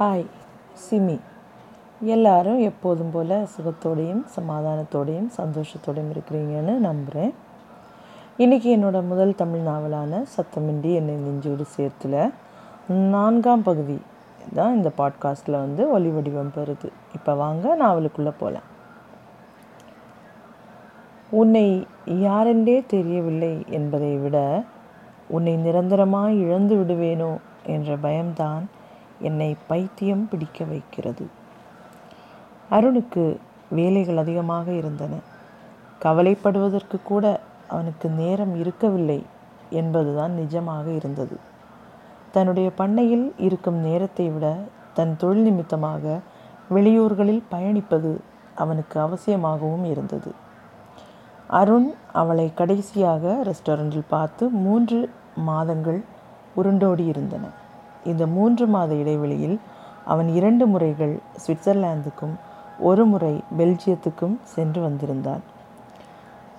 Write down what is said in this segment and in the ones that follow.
Hi SIMI. எல்லாரும் எப்போதும் போல் சுகத்தோடையும் சமாதானத்தோடையும் சந்தோஷத்தோடையும் இருக்கிறீங்கன்னு நம்புகிறேன் இன்றைக்கி என்னோடய முதல் தமிழ் நாவலான சத்தமின்றி என்னை நெஞ்சோடு சேர்த்துல நான்காம் பகுதி தான் இந்த பாட்காஸ்ட்டில் வந்து ஒலி வடிவம் பெறுது. இப்போ வாங்க நாவலுக்குள்ளே போகலாம் உன்னை யாரென்றே தெரியவில்லை என்பதை விட உன்னை நிரந்தரமாக இழந்து விடுவேனோ என்ற பயம்தான் என்னை பைத்தியம் பிடிக்க வைக்கிறது. அருணுக்கு வேலைகள் அதிகமாக இருந்தன. கவலைப்படுவதற்கு கூட அவனுக்கு நேரம் இருக்கவில்லை என்பதுதான் நிஜமாக இருந்தது. தன்னுடைய பண்ணையில் இருக்கும் நேரத்தை விட தன் தொழில் நிமித்தமாக வெளியூர்களில் பயணிப்பது அவனுக்கு அவசியமாகவும் இருந்தது. அருண் அவளை கடைசியாக ரெஸ்டாரண்டில் பார்த்து மூன்று மாதங்கள் உருண்டோடி இருந்தன இந்த மூன்று மாத இடைவெளியில் அவன் இரண்டு முறைகள் சுவிட்சர்லாந்துக்கும் ஒரு முறை பெல்ஜியத்துக்கும் சென்று வந்திருந்தான்.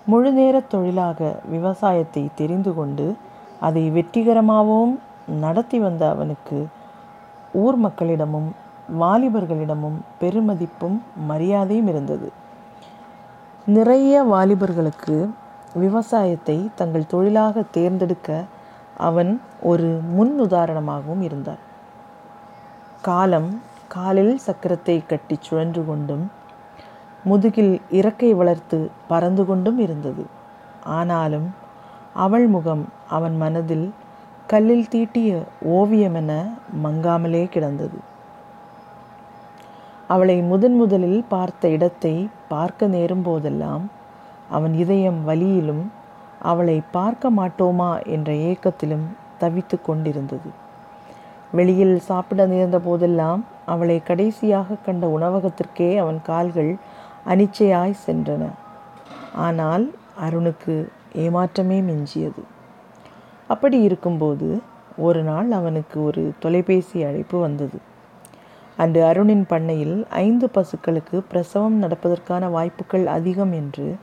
முழுநேர தொழிலாக விவசாயத்தை தெரிந்து கொண்டு அதை வெற்றிகரமாகவும் நடத்தி வந்த அவனுக்கு ஊர் மக்களிடமும் வாலிபர்களிடமும் பெருமதிப்பும் மரியாதையும் இருந்தது. நிறைய வாலிபர்களுக்கு விவசாயத்தை தங்கள் தொழிலாக தேர்ந்தெடுக்க அவன் ஒரு முன் உதாரணமாகவும் இருந்தார் காலம் காலில் சக்கரத்தை கட்டி சுழன்று கொண்டும் முதுகில் இறக்கை வளர்த்து பறந்து கொண்டும் இருந்தது. ஆனாலும் அவள் முகம் அவன் மனதில் கல்லில் தீட்டிய ஓவியமென மங்காமலே கிடந்தது. அவளை முதன் முதலில் பார்த்த இடத்தை பார்க்க நேரும் போதெல்லாம் அவன் இதயம் வலியிலும் அவளை பார்க்க மாட்டோமா என்ற ஏக்கத்திலும் தவித்து கொண்டிருந்தது. வெளியில் சாப்பிட நேர்ந்த போதெல்லாம் அவளை கடைசியாக கண்ட உணவகத்திற்கே அவன் கால்கள் அனிச்சையாய் சென்றன. ஆனால் அருணுக்கு ஏமாற்றமே மிஞ்சியது. அப்படி இருக்கும்போது ஒரு நாள் அவனுக்கு ஒரு தொலைபேசி அழைப்பு வந்தது. அன்று அருணின் பண்ணையில் ஐந்து பசுக்களுக்கு பிரசவம் நடப்பதற்கான வாய்ப்புகள் அதிகம் என்று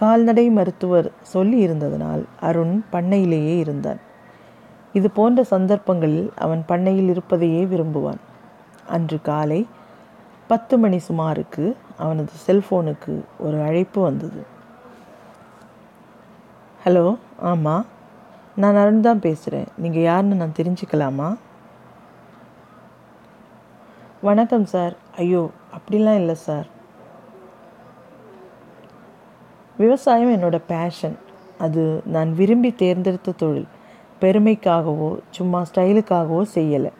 கால்நடை மருத்துவர் சொல்லி இருந்ததனால் அருண் பண்ணையிலேயே இருந்தான். இது போன்ற சந்தர்ப்பங்களில் அவன் பண்ணையில் இருப்பதையே விரும்புவான். அன்று காலை பத்து மணி சுமாருக்கு அவனது செல்போனுக்கு ஒரு அழைப்பு வந்தது. ஹலோ ஆமாம் நான் அருண் தான் பேசுகிறேன் நீங்கள் யாருன்னு நான் தெரிஞ்சுக்கலாமா? வணக்கம் சார். ஐயோ அப்படிலாம் இல்லை சார். விவசாயம் என்னோடய பேஷன் அது நான் விரும்பி தேர்ந்தெடுத்த தொழில். பெருமைக்காகவோ சும்மா ஸ்டைலுக்காகவோ செய்யலை.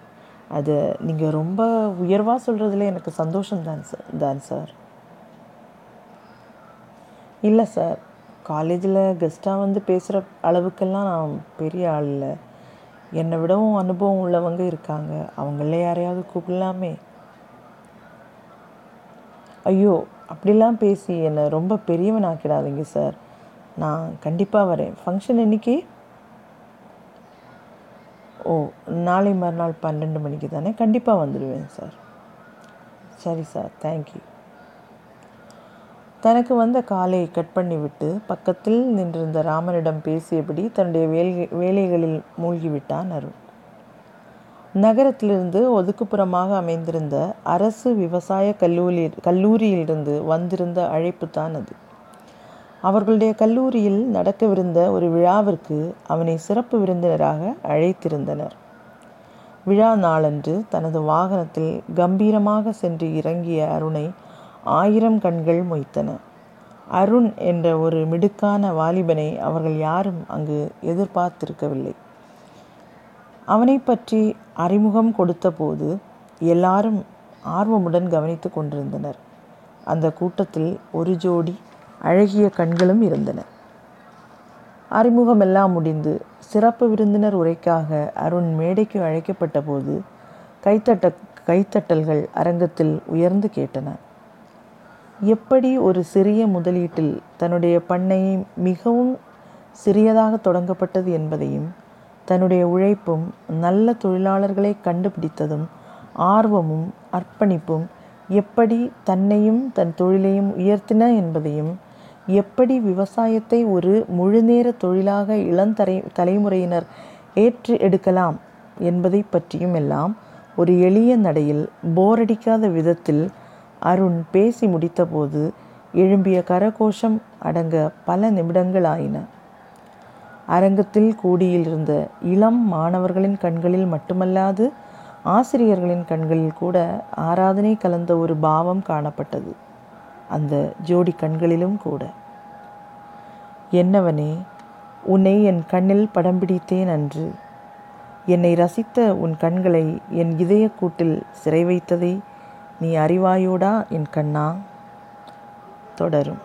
அது நீங்கள் ரொம்ப உயர்வாக சொல்கிறதுல எனக்கு சந்தோஷம் தான் சார் தான் சார் இல்லை சார் காலேஜில் கெஸ்ட்டாக வந்து பேசுகிற அளவுக்கெல்லாம் நான் பெரிய ஆள் இல்லை. என்னை விடவும் அனுபவம் உள்ளவங்க இருக்காங்க. அவங்கள யாரையாவது கூப்பிடலாமே. ஐயோ அப்படிலாம் பேசி என்னை ரொம்ப பெரியவன் ஆக்கிடாதீங்க சார். நான் கண்டிப்பாக வரேன். ஃபங்க்ஷன் என்னைக்கு? ஓ நாளை மறுநாள் பன்னெண்டு மணிக்கு தானே? கண்டிப்பாக வந்துடுவேன் சார். சரி சார். தேங்க்யூ தனக்கு வந்த காலை கட் பண்ணிவிட்டு பக்கத்தில் நின்றிருந்த ராமனிடம் பேசியபடி தன்னுடைய வேலை வேலைகளில் மூழ்கிவிட்டான் அருண். நகரத்திலிருந்து ஒதுக்குப்புறமாக அமைந்திருந்த அரசு விவசாய கல்லூரி கல்லூரியிலிருந்து வந்திருந்த அழைப்பு தான் அது. அவர்களுடைய கல்லூரியில் நடக்கவிருந்த ஒரு விழாவிற்கு அவனை சிறப்பு விருந்தினராக அழைத்திருந்தனர். விழா நாளன்று தனது வாகனத்தில் கம்பீரமாக சென்று இறங்கிய அருணை ஆயிரம் கண்கள் மொய்த்தன. அருண் என்ற ஒரு மிடுக்கான வாலிபனை அவர்கள் யாரும் அங்கு எதிர்பார்த்திருக்கவில்லை. அவனை பற்றி அறிமுகம் கொடுத்தபோது எல்லாரும் ஆர்வமுடன் கவனித்து கொண்டிருந்தனர். அந்த கூட்டத்தில் ஒரு ஜோடி அழகிய கண்களும் இருந்தன. அறிமுகமெல்லாம் முடிந்து சிறப்பு விருந்தினர் உரைக்காக அருண் மேடைக்கு அழைக்கப்பட்ட போது கைத்தட்ட கைத்தட்டல்கள் அரங்கத்தில் உயர்ந்து கேட்டன. எப்படி ஒரு சிறிய முதலீட்டில் தன்னுடைய பண்ணையை மிகவும் சிறியதாக தொடங்கப்பட்டது என்பதையும் தன்னுடைய உழைப்பும் நல்ல தொழிலாளர்களை கண்டுபிடித்ததும் ஆர்வமும் அர்ப்பணிப்பும் எப்படி தன்னையும் தன் தொழிலையும் உயர்த்தின என்பதையும் எப்படி விவசாயத்தை ஒரு முழுநேர தொழிலாக இளந்தரை தலைமுறையினர் ஏற்று எடுக்கலாம் என்பதை பற்றியும் எல்லாம் ஒரு எளிய நடையில் போரடிக்காத விதத்தில் அருண் பேசி முடித்தபோது எழும்பிய கரகோஷம் அடங்க பல நிமிடங்கள் ஆயின அரங்கத்தில் கூடியிருந்த இளம் மாணவர்களின் கண்களில் மட்டுமல்லாது ஆசிரியர்களின் கண்களில் கூட ஆராதனை கலந்த ஒரு பாவம் காணப்பட்டது. அந்த ஜோடி கண்களிலும் கூட. என்னவனே உன்னை என் கண்ணில் படம் பிடித்தேன் அன்று. என்னை ரசித்த உன் கண்களை என் இதயக்கூட்டில் சிறை வைத்ததை. நீ அறிவாயோடா என் கண்ணா? தொடரும்.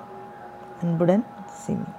அன்புடன் சிமி.